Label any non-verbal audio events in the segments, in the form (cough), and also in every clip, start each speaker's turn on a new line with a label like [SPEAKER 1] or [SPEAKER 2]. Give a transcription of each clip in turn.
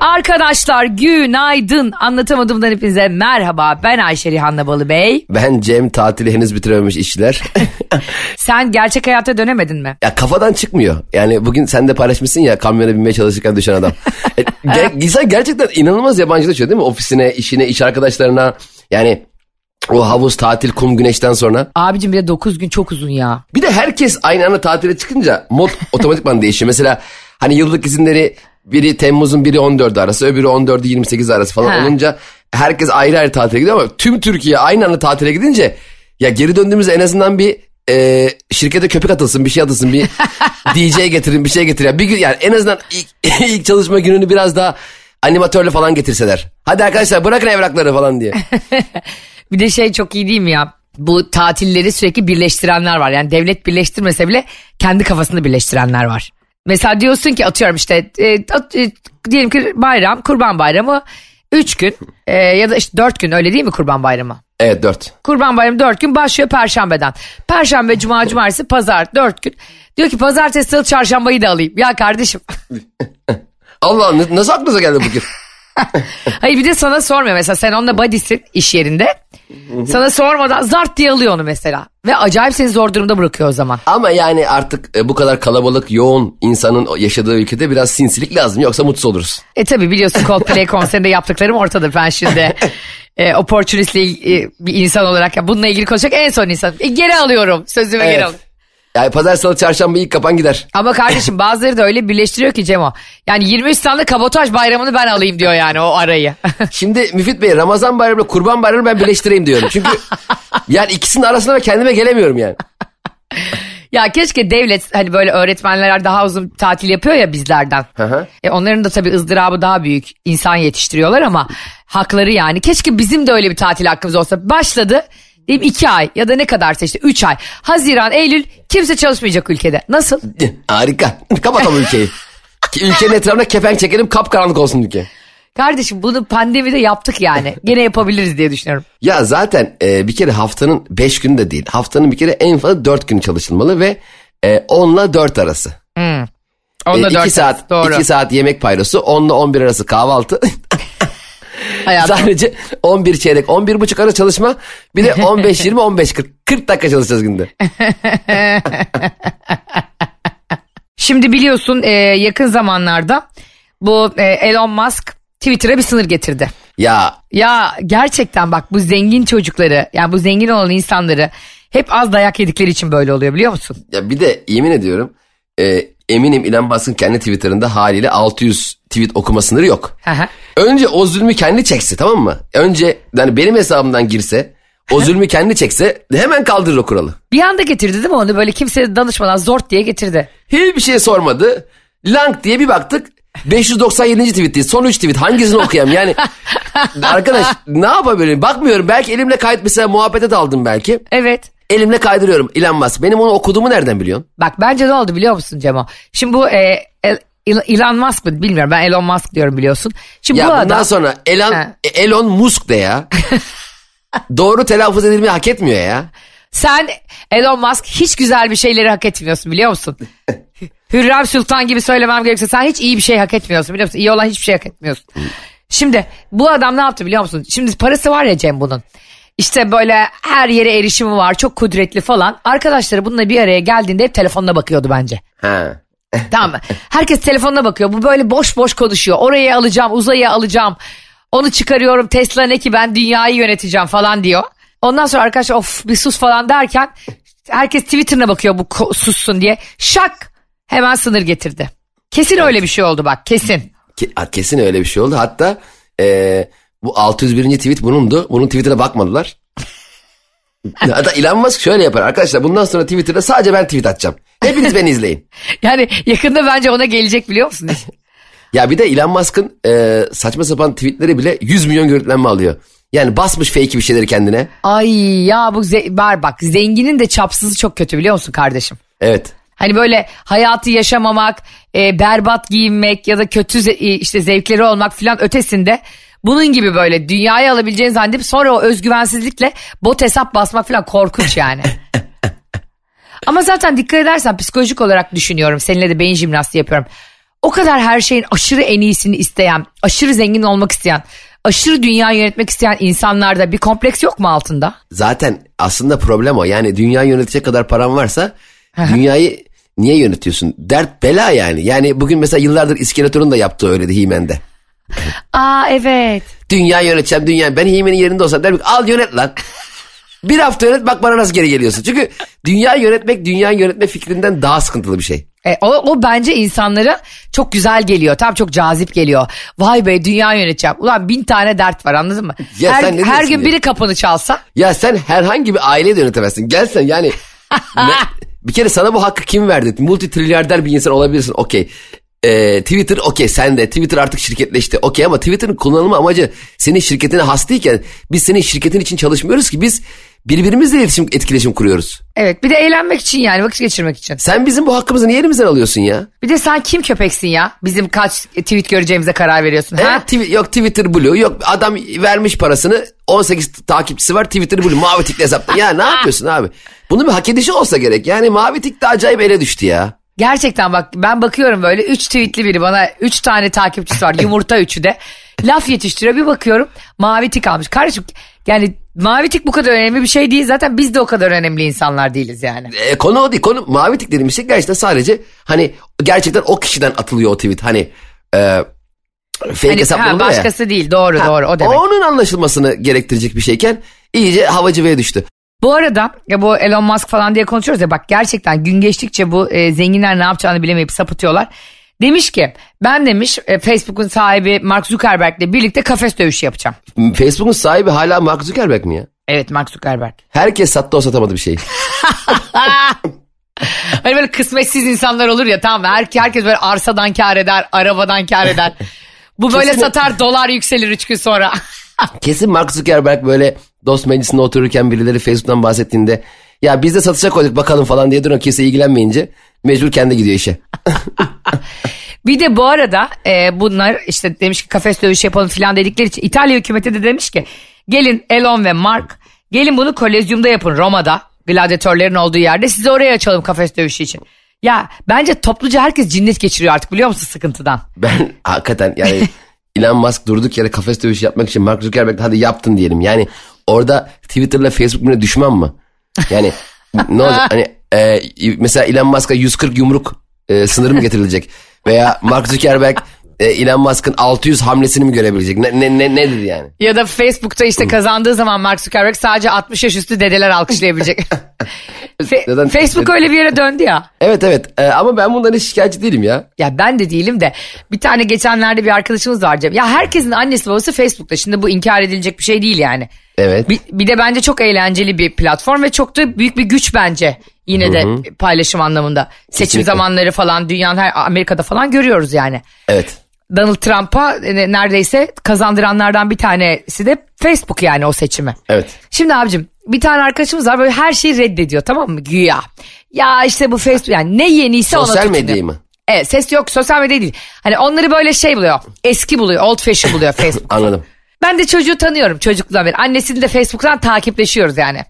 [SPEAKER 1] Arkadaşlar günaydın. Anlatamadığımdan hepinize merhaba. Ben Ayşe Rihanna Balıbey.
[SPEAKER 2] Ben Cem tatili henüz bitirememiş işçiler. (laughs)
[SPEAKER 1] Sen gerçek hayata dönemedin mi?
[SPEAKER 2] ya kafadan çıkmıyor. Yani bugün sen de paylaşmışsın ya kamyona binmeye çalışırken düşen adam. E, (laughs) ger- insan gerçekten inanılmaz yabancılaşıyor değil mi? Ofisine, işine, iş arkadaşlarına. Yani o havuz, tatil, kum, güneşten sonra.
[SPEAKER 1] Abicim bir de 9 gün çok uzun ya.
[SPEAKER 2] Bir de herkes aynı anda tatile çıkınca mod otomatikman değişiyor. Mesela hani yıllık izinleri biri Temmuz'un biri 14 arası öbürü 14'ü 28 arası falan
[SPEAKER 1] Ha.
[SPEAKER 2] olunca herkes ayrı ayrı tatile gidiyor ama tüm Türkiye aynı anda tatile gidince ya geri döndüğümüzde en azından bir e, şirkete köpek atılsın bir şey atılsın bir (laughs) DJ getirin bir şey getirin. Yani bir gün yani en azından ilk, (laughs) ilk çalışma gününü biraz daha animatörle falan getirseler. Hadi arkadaşlar bırakın evrakları falan diye. (laughs)
[SPEAKER 1] Bir de şey çok iyi değil mi ya? Bu tatilleri sürekli birleştirenler var. Yani devlet birleştirmese bile kendi kafasını birleştirenler var. Mesela diyorsun ki atıyorum işte e, at- e, diyelim ki bayram kurban bayramı 3 gün e, ya da işte 4 gün öyle değil mi kurban bayramı?
[SPEAKER 2] Evet dört.
[SPEAKER 1] Kurban bayramı 4 gün başlıyor perşembeden. Perşembe, cuma, cumartesi, pazar 4 gün. Diyor ki pazartesi, salı, çarşambayı da alayım. Ya kardeşim. (laughs)
[SPEAKER 2] Allah nasıl aklınıza geldi bu fikir? (laughs) (laughs)
[SPEAKER 1] Hayır bir de sana sormuyor mesela sen onunla bodysin iş yerinde. Sana sormadan zart diye alıyor onu mesela. Ve acayip seni zor durumda bırakıyor o zaman.
[SPEAKER 2] Ama yani artık e, bu kadar kalabalık, yoğun insanın yaşadığı ülkede biraz sinsilik lazım. Yoksa mutsuz oluruz.
[SPEAKER 1] E tabi biliyorsun Coldplay (laughs) konserinde yaptıklarım ortada ben şimdi. E, opportunistli e, bir insan olarak ya bununla ilgili konuşacak en son insan. E, geri alıyorum sözümü geri
[SPEAKER 2] Evet.
[SPEAKER 1] alıyorum.
[SPEAKER 2] Yani pazar, salı, çarşamba ilk kapan gider.
[SPEAKER 1] Ama kardeşim (laughs) bazıları da öyle birleştiriyor ki Cemo. Yani 23 tane kabotaj bayramını ben alayım diyor yani o arayı. (laughs)
[SPEAKER 2] Şimdi Müfit Bey Ramazan bayramı kurban bayramı ben birleştireyim diyorum. Çünkü (laughs) yani ikisinin arasında ben kendime gelemiyorum yani.
[SPEAKER 1] ya keşke devlet hani böyle öğretmenler daha uzun tatil yapıyor ya bizlerden.
[SPEAKER 2] Hı hı.
[SPEAKER 1] E onların da tabii ızdırabı daha büyük. insan yetiştiriyorlar ama hakları yani. Keşke bizim de öyle bir tatil hakkımız olsa. Başladı diyeyim iki ay ya da ne kadarsa işte üç ay. Haziran, Eylül kimse çalışmayacak ülkede. Nasıl? (laughs)
[SPEAKER 2] Harika. Kapatalım ülkeyi. Ülkenin etrafına kepenk çekelim kapkaranlık olsun ülke.
[SPEAKER 1] Kardeşim bunu pandemide yaptık yani. (laughs) Gene yapabiliriz diye düşünüyorum.
[SPEAKER 2] Ya zaten e, bir kere haftanın 5 günü de değil. Haftanın bir kere en fazla 4 gün çalışılmalı ve e, 10 ile 4 arası.
[SPEAKER 1] Onunla
[SPEAKER 2] 2
[SPEAKER 1] dört
[SPEAKER 2] E, saat,
[SPEAKER 1] Doğru.
[SPEAKER 2] 2 saat yemek paydosu 10 ile 11 arası kahvaltı. (laughs)
[SPEAKER 1] Hayatım.
[SPEAKER 2] Sadece 11 çeyrek 11 buçuk arası çalışma bir de 15 20 15 40 40 dakika çalışacağız günde. (laughs)
[SPEAKER 1] Şimdi biliyorsun e, yakın zamanlarda bu e, Elon Musk Twitter'a bir sınır getirdi.
[SPEAKER 2] Ya
[SPEAKER 1] Ya gerçekten bak bu zengin çocukları yani bu zengin olan insanları hep az dayak yedikleri için böyle oluyor biliyor musun?
[SPEAKER 2] ya bir de yemin ediyorum e, eminim Elon Musk'ın kendi Twitter'ında haliyle 600 tweet okuma sınırı yok. Önce o zulmü kendi çekse tamam mı? Önce yani benim hesabımdan girse o zulmü kendi çekse hemen kaldırır o kuralı.
[SPEAKER 1] Bir anda getirdi değil mi onu böyle kimseye danışmadan zort diye getirdi.
[SPEAKER 2] Hiçbir şey sormadı. Lang diye bir baktık 597. tweet değil. Son 3 tweet hangisini okuyayım yani. (laughs) arkadaş ne yapabilirim bakmıyorum belki elimle kayıt mesela muhabbete daldım belki.
[SPEAKER 1] Evet.
[SPEAKER 2] Elimle kaydırıyorum Elon Musk. Benim onu okuduğumu nereden biliyorsun?
[SPEAKER 1] Bak bence ne oldu biliyor musun Cemo? Şimdi bu e, Elon Musk mı bilmiyorum ben Elon Musk diyorum biliyorsun. Şimdi
[SPEAKER 2] Ya
[SPEAKER 1] bu
[SPEAKER 2] bundan
[SPEAKER 1] adam
[SPEAKER 2] sonra Elon,
[SPEAKER 1] Ha.
[SPEAKER 2] Elon Musk de ya. (laughs) Doğru telaffuz edilmeyi hak etmiyor ya.
[SPEAKER 1] sen Elon Musk hiç güzel bir şeyleri hak etmiyorsun biliyor musun? (laughs) Hürrem Sultan gibi söylemem gerekirse sen hiç iyi bir şey hak etmiyorsun biliyor musun? İyi olan hiçbir şey hak etmiyorsun. Şimdi bu adam ne yaptı biliyor musun? Şimdi parası var ya Cem bunun. İşte böyle her yere erişimi var çok kudretli falan. Arkadaşları bununla bir araya geldiğinde hep telefonuna bakıyordu bence.
[SPEAKER 2] Ha. (laughs)
[SPEAKER 1] Tamam mı? Herkes telefonuna bakıyor. Bu böyle boş boş konuşuyor. Oraya alacağım, uzaya alacağım. Onu çıkarıyorum Tesla ne ki ben dünyayı yöneteceğim falan diyor. Ondan sonra arkadaşlar of bir sus falan derken herkes Twitter'ına bakıyor bu sussun diye. Şak hemen sınır getirdi. Kesin öyle bir şey oldu bak kesin.
[SPEAKER 2] Kesin öyle bir şey oldu. Hatta eee, bu 601. tweet bunundu. Bunun Twitter'a bakmadılar. (laughs) Hatta Elon Musk şöyle yapar. Arkadaşlar bundan sonra Twitter'da sadece ben tweet atacağım. Hepiniz beni izleyin. (laughs)
[SPEAKER 1] Yani yakında bence ona gelecek biliyor musun? (laughs)
[SPEAKER 2] Ya bir de Elon Musk'ın eee, saçma sapan tweetleri bile 100 milyon görüntülenme alıyor. Yani basmış fake bir şeyleri kendine.
[SPEAKER 1] Ay ya bu ze- var bak zenginin de çapsızı çok kötü biliyor musun kardeşim?
[SPEAKER 2] Evet.
[SPEAKER 1] Hani böyle hayatı yaşamamak, e, berbat giyinmek ya da kötü ze- e, işte zevkleri olmak filan ötesinde Bunun gibi böyle dünyayı alabileceğini zannedip sonra o özgüvensizlikle bot hesap basmak falan korkunç yani. (laughs) Ama zaten dikkat edersen psikolojik olarak düşünüyorum. Seninle de beyin jimnastiği yapıyorum. O kadar her şeyin aşırı en iyisini isteyen, aşırı zengin olmak isteyen, aşırı dünya yönetmek isteyen insanlarda bir kompleks yok mu altında?
[SPEAKER 2] Zaten aslında problem o. Yani dünya yönetecek kadar paran varsa dünyayı niye yönetiyorsun? Dert bela yani. Yani bugün mesela yıllardır İskeletor'un da yaptığı öyleydi Himen'de.
[SPEAKER 1] Aa evet.
[SPEAKER 2] Dünya yöneteceğim dünya. Ben Himen'in yerinde olsam derim ki al yönet lan. Bir hafta yönet bak bana nasıl geri geliyorsun. Çünkü dünya yönetmek dünya yönetme fikrinden daha sıkıntılı bir şey.
[SPEAKER 1] E, o, o bence insanlara çok güzel geliyor. Tam çok cazip geliyor. Vay be dünya yöneteceğim. Ulan bin tane dert var anladın mı?
[SPEAKER 2] Ya
[SPEAKER 1] her
[SPEAKER 2] sen ne
[SPEAKER 1] her gün
[SPEAKER 2] ya?
[SPEAKER 1] biri kapını çalsa.
[SPEAKER 2] Ya sen herhangi bir aileyi de yönetemezsin. Gelsen yani (laughs) ne- bir kere sana bu hakkı kim verdi? Multitrilyarder bir insan olabilirsin okey. Ee, Twitter okey sen de Twitter artık şirketleşti okey ama Twitter'ın kullanılma amacı senin şirketine has değilken biz senin şirketin için çalışmıyoruz ki biz birbirimizle iletişim etkileşim kuruyoruz.
[SPEAKER 1] Evet bir de eğlenmek için yani vakit geçirmek için.
[SPEAKER 2] Sen bizim bu hakkımızı niye elimizden alıyorsun ya?
[SPEAKER 1] Bir de sen kim köpeksin ya? Bizim kaç tweet göreceğimize karar veriyorsun.
[SPEAKER 2] Ha?
[SPEAKER 1] Ha?
[SPEAKER 2] Twi- yok Twitter Blue yok adam vermiş parasını 18 takipçisi var Twitter Blue mavi tikli hesapta. Ya ne (laughs) yapıyorsun abi? Bunun bir hak edişi olsa gerek. Yani mavi tik de acayip ele düştü ya.
[SPEAKER 1] Gerçekten bak ben bakıyorum böyle 3 tweetli biri bana 3 tane takipçisi var (laughs) yumurta üçü de. Laf yetiştiriyor bir bakıyorum mavi tik almış. Kardeşim yani mavi tik bu kadar önemli bir şey değil. Zaten biz de o kadar önemli insanlar değiliz yani.
[SPEAKER 2] E, konu o değil. Konu mavi tik dediğim şey gerçekten sadece hani gerçekten o kişiden atılıyor o tweet. Hani e, fake
[SPEAKER 1] Hani,
[SPEAKER 2] hesaplar
[SPEAKER 1] ha,
[SPEAKER 2] oluyor ya.
[SPEAKER 1] başkası değil doğru
[SPEAKER 2] Ha,
[SPEAKER 1] doğru o demek.
[SPEAKER 2] Onun anlaşılmasını gerektirecek bir şeyken iyice havacıvaya düştü.
[SPEAKER 1] Bu arada ya bu Elon Musk falan diye konuşuyoruz ya bak gerçekten gün geçtikçe bu e, zenginler ne yapacağını bilemeyip sapıtıyorlar. Demiş ki ben demiş e, Facebook'un sahibi Mark Zuckerberg'le birlikte kafes dövüşü yapacağım.
[SPEAKER 2] Facebook'un sahibi hala Mark Zuckerberg mi ya?
[SPEAKER 1] Evet Mark Zuckerberg.
[SPEAKER 2] Herkes sattı o satamadı bir şey. (laughs) (laughs)
[SPEAKER 1] Hani böyle kısmetsiz insanlar olur ya tamam? Her, herkes böyle arsadan kar eder, arabadan kar eder. Bu böyle
[SPEAKER 2] Kesinlikle.
[SPEAKER 1] satar dolar yükselir üç gün sonra. (laughs)
[SPEAKER 2] Kesin Mark Zuckerberg böyle dost meclisinde otururken birileri Facebook'tan bahsettiğinde ya biz de satışa koyduk bakalım falan diye duran kimse ilgilenmeyince mecbur kendi gidiyor işe. (laughs)
[SPEAKER 1] Bir de bu arada e, bunlar işte demiş ki kafes dövüşü yapalım falan dedikleri için İtalya hükümeti de demiş ki gelin Elon ve Mark gelin bunu Kolezyum'da yapın Roma'da gladyatörlerin olduğu yerde sizi oraya açalım kafes dövüşü için. Ya bence topluca herkes cinnet geçiriyor artık biliyor musun sıkıntıdan?
[SPEAKER 2] Ben hakikaten yani (laughs) Elon Musk durduk yere kafes dövüşü yapmak için Mark Zuckerberg hadi yaptın diyelim. Yani orada Twitter'la Facebook birbirine düşman mı? Yani ne olacak hani e, mesela Elon Musk'a 140 yumruk e, sınırı mı getirilecek? (laughs) Veya Mark Zuckerberg e, Elon Musk'ın 600 hamlesini mi görebilecek? Ne, ne, ne, nedir yani?
[SPEAKER 1] Ya da Facebook'ta işte kazandığı zaman Mark Zuckerberg sadece 60 yaş üstü dedeler alkışlayabilecek. (laughs) Fe-
[SPEAKER 2] Neden-
[SPEAKER 1] Facebook öyle bir yere döndü ya.
[SPEAKER 2] Evet evet E, ama ben bundan hiç şikayetçi değilim ya.
[SPEAKER 1] Ya ben de değilim de bir tane geçenlerde bir arkadaşımız var Cem. Ya herkesin annesi babası Facebook'ta. Şimdi bu inkar edilecek bir şey değil yani.
[SPEAKER 2] Evet.
[SPEAKER 1] Bir, bir de bence çok eğlenceli bir platform ve çok da büyük bir güç bence. Yine de paylaşım anlamında. Seçim
[SPEAKER 2] Kesinlikle.
[SPEAKER 1] zamanları falan dünyanın her Amerika'da falan görüyoruz yani.
[SPEAKER 2] Evet.
[SPEAKER 1] Donald Trump'a e, neredeyse kazandıranlardan bir tanesi de Facebook yani o seçimi.
[SPEAKER 2] Evet.
[SPEAKER 1] Şimdi abicim bir tane arkadaşımız var böyle her şeyi reddediyor tamam mı güya. Ya işte bu Facebook yani ne yeniyse ona
[SPEAKER 2] Sosyal medyayı mı?
[SPEAKER 1] Evet ses yok sosyal medya değil. Hani onları böyle şey buluyor eski buluyor old fashion buluyor (laughs) Facebook.
[SPEAKER 2] Anladım.
[SPEAKER 1] ben de çocuğu tanıyorum çocukluğundan beri. Annesini de Facebook'tan takipleşiyoruz yani.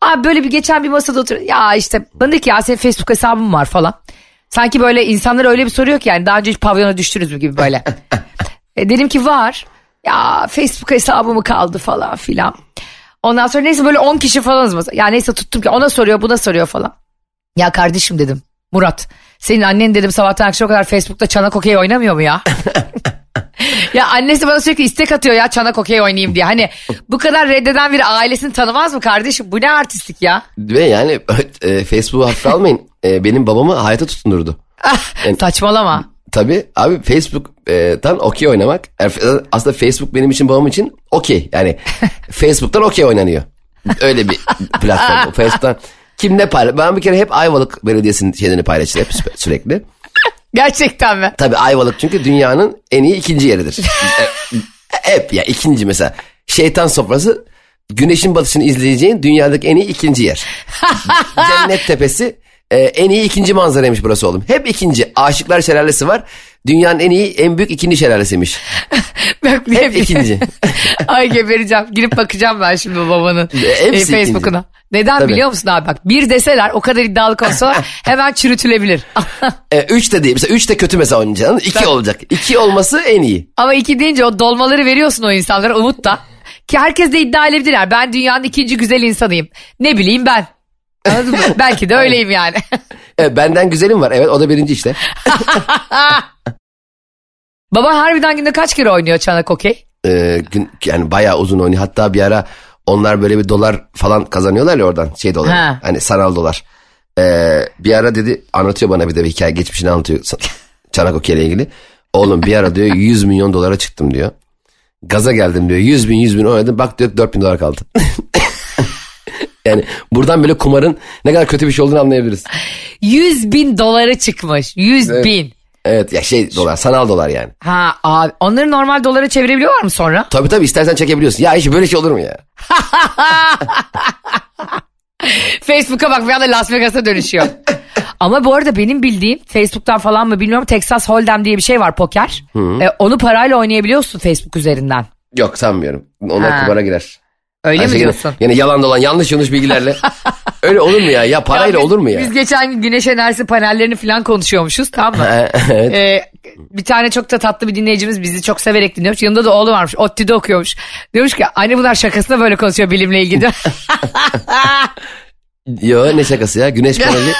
[SPEAKER 1] Abi böyle bir geçen bir masada oturuyor. Ya işte bana dedi ki ya senin Facebook hesabın var falan. Sanki böyle insanlar öyle bir soruyor ki yani daha önce hiç pavyona düştünüz mü gibi böyle. e, dedim ki var. Ya Facebook hesabımı kaldı falan filan. Ondan sonra neyse böyle 10 kişi falanız mı? Ya neyse tuttum ki ona soruyor buna soruyor falan. Ya kardeşim dedim Murat senin annen dedim sabahtan akşama kadar Facebook'ta çanak okey oynamıyor mu ya? (laughs) ya annesi bana sürekli istek atıyor ya çanak okey oynayayım diye. Hani bu kadar reddeden bir ailesini tanımaz mı kardeşim? Bu ne artistlik ya?
[SPEAKER 2] Ve yani e, Facebook'u hafife almayın. E, benim babamı hayata tutundurdu.
[SPEAKER 1] Saçmalama.
[SPEAKER 2] Tabii abi Facebook'tan okey oynamak. yani fe- aslında Facebook benim için babam için okey. Yani (laughs) Facebook'tan okey oynanıyor. Öyle bir platform. (laughs) Facebook'tan kim ne paylaş? Ben bir kere hep Ayvalık Belediyesi'nin şeylerini paylaşır hep sü- sürekli.
[SPEAKER 1] Gerçekten mi?
[SPEAKER 2] Tabii Ayvalık çünkü dünyanın en iyi ikinci yeridir. (laughs) E, hep ya ikinci mesela. Şeytan sofrası güneşin batışını izleyeceğin dünyadaki en iyi ikinci yer. (laughs) Cennet tepesi e, en iyi ikinci manzaraymış burası oğlum. Hep ikinci. Aşıklar şelalesi var. Dünyanın en iyi en büyük ikinci şelalesiymiş. (laughs)
[SPEAKER 1] Bak,
[SPEAKER 2] Hep ikinci. (laughs)
[SPEAKER 1] Ay gebereceğim. Girip bakacağım ben şimdi babanın e, Facebook'una. Neden
[SPEAKER 2] Tabii.
[SPEAKER 1] biliyor musun abi bak bir deseler o kadar iddialı konuşsalar (laughs) hemen çürütülebilir.
[SPEAKER 2] E, üç de değil. Mesela üç de kötü mesela oynayacaksın. İki olacak. İki olması en iyi.
[SPEAKER 1] Ama iki deyince o dolmaları veriyorsun o insanlara umut da. Ki herkes de iddia edebilirler. Ben dünyanın ikinci güzel insanıyım. Ne bileyim ben. Anladın mı? Belki de öyleyim yani.
[SPEAKER 2] E, benden güzelim var. Evet o da birinci işte.
[SPEAKER 1] Baban harbiden günde kaç kere oynuyor çanak okey?
[SPEAKER 2] E, gün, yani bayağı uzun oynuyor. Hatta bir ara onlar böyle bir dolar falan kazanıyorlar ya oradan. Şey dolar.
[SPEAKER 1] Ha.
[SPEAKER 2] Hani sanal dolar. E, bir ara dedi anlatıyor bana bir de bir hikaye geçmişini anlatıyor. Çanak Okey ile ilgili. Oğlum bir ara diyor 100 milyon dolara çıktım diyor. Gaza geldim diyor. 100 bin 100 bin oynadım. Bak diyor 4 bin dolar kaldı. (laughs) yani buradan böyle kumarın ne kadar kötü bir şey olduğunu anlayabiliriz.
[SPEAKER 1] 100 bin doları çıkmış. 100
[SPEAKER 2] Evet.
[SPEAKER 1] bin.
[SPEAKER 2] Evet ya şey dolar sanal dolar yani.
[SPEAKER 1] Ha abi onları normal dolara çevirebiliyorlar mı sonra?
[SPEAKER 2] Tabii tabii istersen çekebiliyorsun. Ya hiç böyle şey olur mu ya? (laughs)
[SPEAKER 1] Facebook'a bak bir anda Las Vegas'a dönüşüyor. (laughs) Ama bu arada benim bildiğim Facebook'tan falan mı bilmiyorum Texas Hold'em diye bir şey var poker. E, onu parayla oynayabiliyorsun Facebook üzerinden.
[SPEAKER 2] Yok sanmıyorum. Onlar
[SPEAKER 1] Ha.
[SPEAKER 2] kumara girer.
[SPEAKER 1] Öyle
[SPEAKER 2] Ayşe
[SPEAKER 1] mi
[SPEAKER 2] yine-
[SPEAKER 1] diyorsun?
[SPEAKER 2] Yine yalan dolan yanlış yanlış bilgilerle. (laughs) Öyle olur mu ya? Ya parayla
[SPEAKER 1] Ya biz-
[SPEAKER 2] olur mu ya?
[SPEAKER 1] Biz geçen gün güneş enerjisi panellerini falan konuşuyormuşuz tamam mı? (laughs)
[SPEAKER 2] evet.
[SPEAKER 1] Ee, bir tane çok da tatlı bir dinleyicimiz bizi çok severek dinliyormuş. Yanında da oğlu varmış. ODTÜ'de okuyormuş. Diyormuş ki anne bunlar şakasına böyle konuşuyor bilimle ilgili. (laughs) (laughs)
[SPEAKER 2] Yo ne şakası ya? Güneş paneli.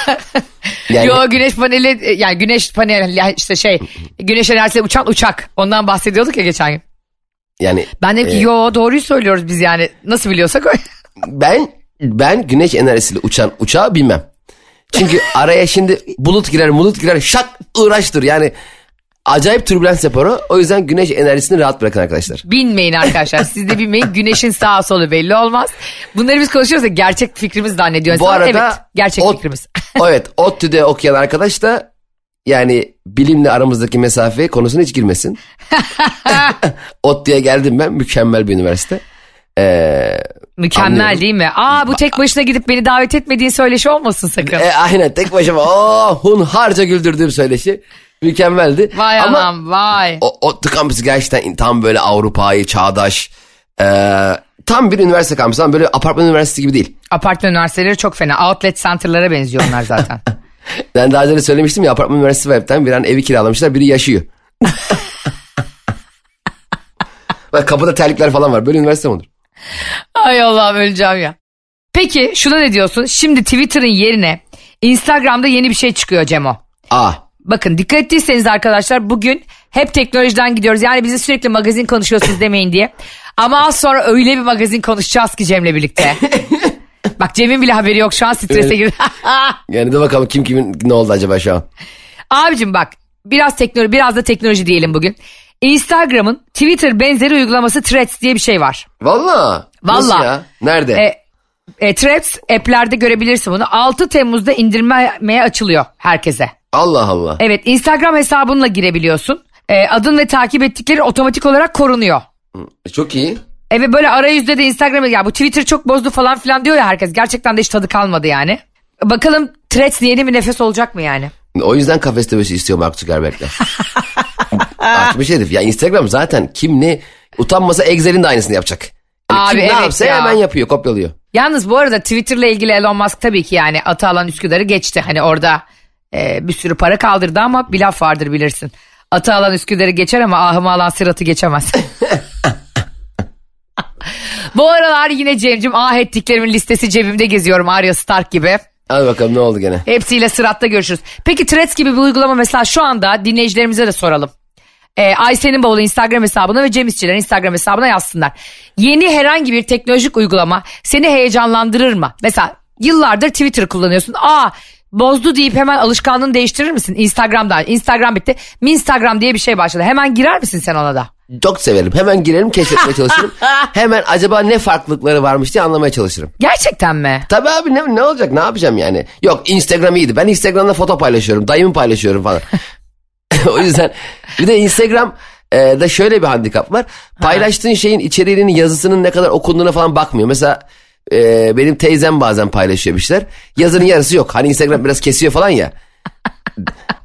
[SPEAKER 2] Yani,
[SPEAKER 1] Yo güneş paneli yani güneş paneli yani işte şey güneş enerjisiyle uçan uçak. Ondan bahsediyorduk ya geçen gün.
[SPEAKER 2] yani
[SPEAKER 1] Ben dedim ki
[SPEAKER 2] e,
[SPEAKER 1] yo doğruyu söylüyoruz biz yani. Nasıl biliyorsak öyle.
[SPEAKER 2] ben ben güneş enerjisiyle uçan uçağı bilmem. Çünkü (laughs) araya şimdi bulut girer bulut girer şak uğraştır yani acayip türbülans yapar o. O yüzden güneş enerjisini rahat bırakın arkadaşlar.
[SPEAKER 1] Binmeyin arkadaşlar. (laughs) Siz de binmeyin. Güneşin sağa solu belli olmaz. Bunları biz konuşuyoruz ya gerçek fikrimiz zannediyoruz.
[SPEAKER 2] Bu arada
[SPEAKER 1] evet gerçek
[SPEAKER 2] o-
[SPEAKER 1] fikrimiz. (laughs)
[SPEAKER 2] evet ODTÜ'de okuyan arkadaş da yani bilimle aramızdaki mesafe konusuna hiç girmesin. ODTÜ'ye geldim ben mükemmel bir üniversite. Ee,
[SPEAKER 1] Mükemmel
[SPEAKER 2] Anlıyorum.
[SPEAKER 1] değil mi? Aa bu tek başına gidip beni davet etmediğin söyleşi olmasın sakın.
[SPEAKER 2] e, aynen tek başıma oh, hunharca güldürdüğüm söyleşi mükemmeldi.
[SPEAKER 1] vay
[SPEAKER 2] Ama
[SPEAKER 1] anam vay.
[SPEAKER 2] o, ODTÜ kampüsü gerçekten tam böyle Avrupa'yı çağdaş ee, tam bir üniversite kampüsü ama böyle apartman üniversitesi gibi değil.
[SPEAKER 1] Apartman üniversiteleri çok fena. Outlet center'lara benziyor onlar zaten. (laughs)
[SPEAKER 2] Ben daha önce de söylemiştim ya apartman üniversitesi webten bir an evi kiralamışlar biri yaşıyor. (laughs) Bak kapıda terlikler falan var. Böyle üniversite mi olur? (laughs)
[SPEAKER 1] Ay Allah'ım öleceğim ya. Peki şuna ne diyorsun? Şimdi Twitter'ın yerine Instagram'da yeni bir şey çıkıyor Cemo.
[SPEAKER 2] Aa.
[SPEAKER 1] Bakın dikkat ettiyseniz arkadaşlar bugün hep teknolojiden gidiyoruz. Yani bizi sürekli magazin konuşuyorsunuz demeyin diye. Ama az sonra öyle bir magazin konuşacağız ki Cem'le birlikte. (laughs) Bak Cem'in bile haberi yok şu an strese girdi. (laughs)
[SPEAKER 2] Yani de bakalım kim kimin ne oldu acaba şu an.
[SPEAKER 1] Abicim bak biraz teknoloji biraz da teknoloji diyelim bugün. Instagram'ın Twitter benzeri uygulaması Threads diye bir şey var.
[SPEAKER 2] Valla. Nasıl
[SPEAKER 1] Valla.
[SPEAKER 2] ya? Nerede?
[SPEAKER 1] E, e, Threads app'lerde görebilirsin bunu. 6 Temmuz'da indirmeye açılıyor herkese.
[SPEAKER 2] Allah Allah.
[SPEAKER 1] Evet Instagram hesabınla girebiliyorsun. E, adın ve takip ettikleri otomatik olarak korunuyor.
[SPEAKER 2] E, Çok iyi.
[SPEAKER 1] Evet böyle arayüzde de Instagram'a ya bu Twitter çok bozdu falan filan diyor ya herkes. Gerçekten de hiç tadı kalmadı yani. Bakalım Threads yeni bir nefes olacak mı yani?
[SPEAKER 2] O yüzden kafes dövüşü istiyor Mark Zuckerberg'le. (laughs) Şey herif. Ya Instagram zaten kim ne utanmasa Excel'in de aynısını yapacak. Yani
[SPEAKER 1] Abi
[SPEAKER 2] kim ne
[SPEAKER 1] evet
[SPEAKER 2] yapsa
[SPEAKER 1] ya.
[SPEAKER 2] hemen yapıyor, kopyalıyor.
[SPEAKER 1] Yalnız bu arada Twitter'la ilgili Elon Musk tabii ki yani atı alan Üsküdar'ı geçti. Hani orada e, bir sürü para kaldırdı ama bir laf vardır bilirsin. Atı alan Üsküdar'ı geçer ama ahımı alan Sırat'ı geçemez. (laughs) bu aralar yine Cem'cim ah ettiklerimin listesi cebimde geziyorum Arya Stark gibi.
[SPEAKER 2] Hadi bakalım ne oldu gene.
[SPEAKER 1] Hepsiyle Sırat'ta görüşürüz. Peki Threads gibi bir uygulama mesela şu anda dinleyicilerimize de soralım. Ee, Ayşe'nin bavulu Instagram hesabına ve Cem İşçilerin Instagram hesabına yazsınlar. Yeni herhangi bir teknolojik uygulama seni heyecanlandırır mı? Mesela yıllardır Twitter kullanıyorsun. Aa bozdu deyip hemen alışkanlığını değiştirir misin? Instagram'da. Instagram bitti. Minstagram diye bir şey başladı. Hemen girer misin sen ona da?
[SPEAKER 2] Çok severim. Hemen girerim keşfetmeye (laughs) çalışırım. Hemen acaba ne farklılıkları varmış diye anlamaya çalışırım.
[SPEAKER 1] Gerçekten mi?
[SPEAKER 2] Tabii abi ne, ne olacak ne yapacağım yani. Yok Instagram iyiydi. Ben Instagram'da foto paylaşıyorum. Dayımı paylaşıyorum falan. (laughs) o yüzden bir de Instagram e, da şöyle bir handikap var. Paylaştığın şeyin içeriğinin yazısının ne kadar okunduğuna falan bakmıyor. Mesela e, benim teyzem bazen paylaşıyor bir şeyler. Yazının yarısı yok. Hani Instagram biraz kesiyor falan ya.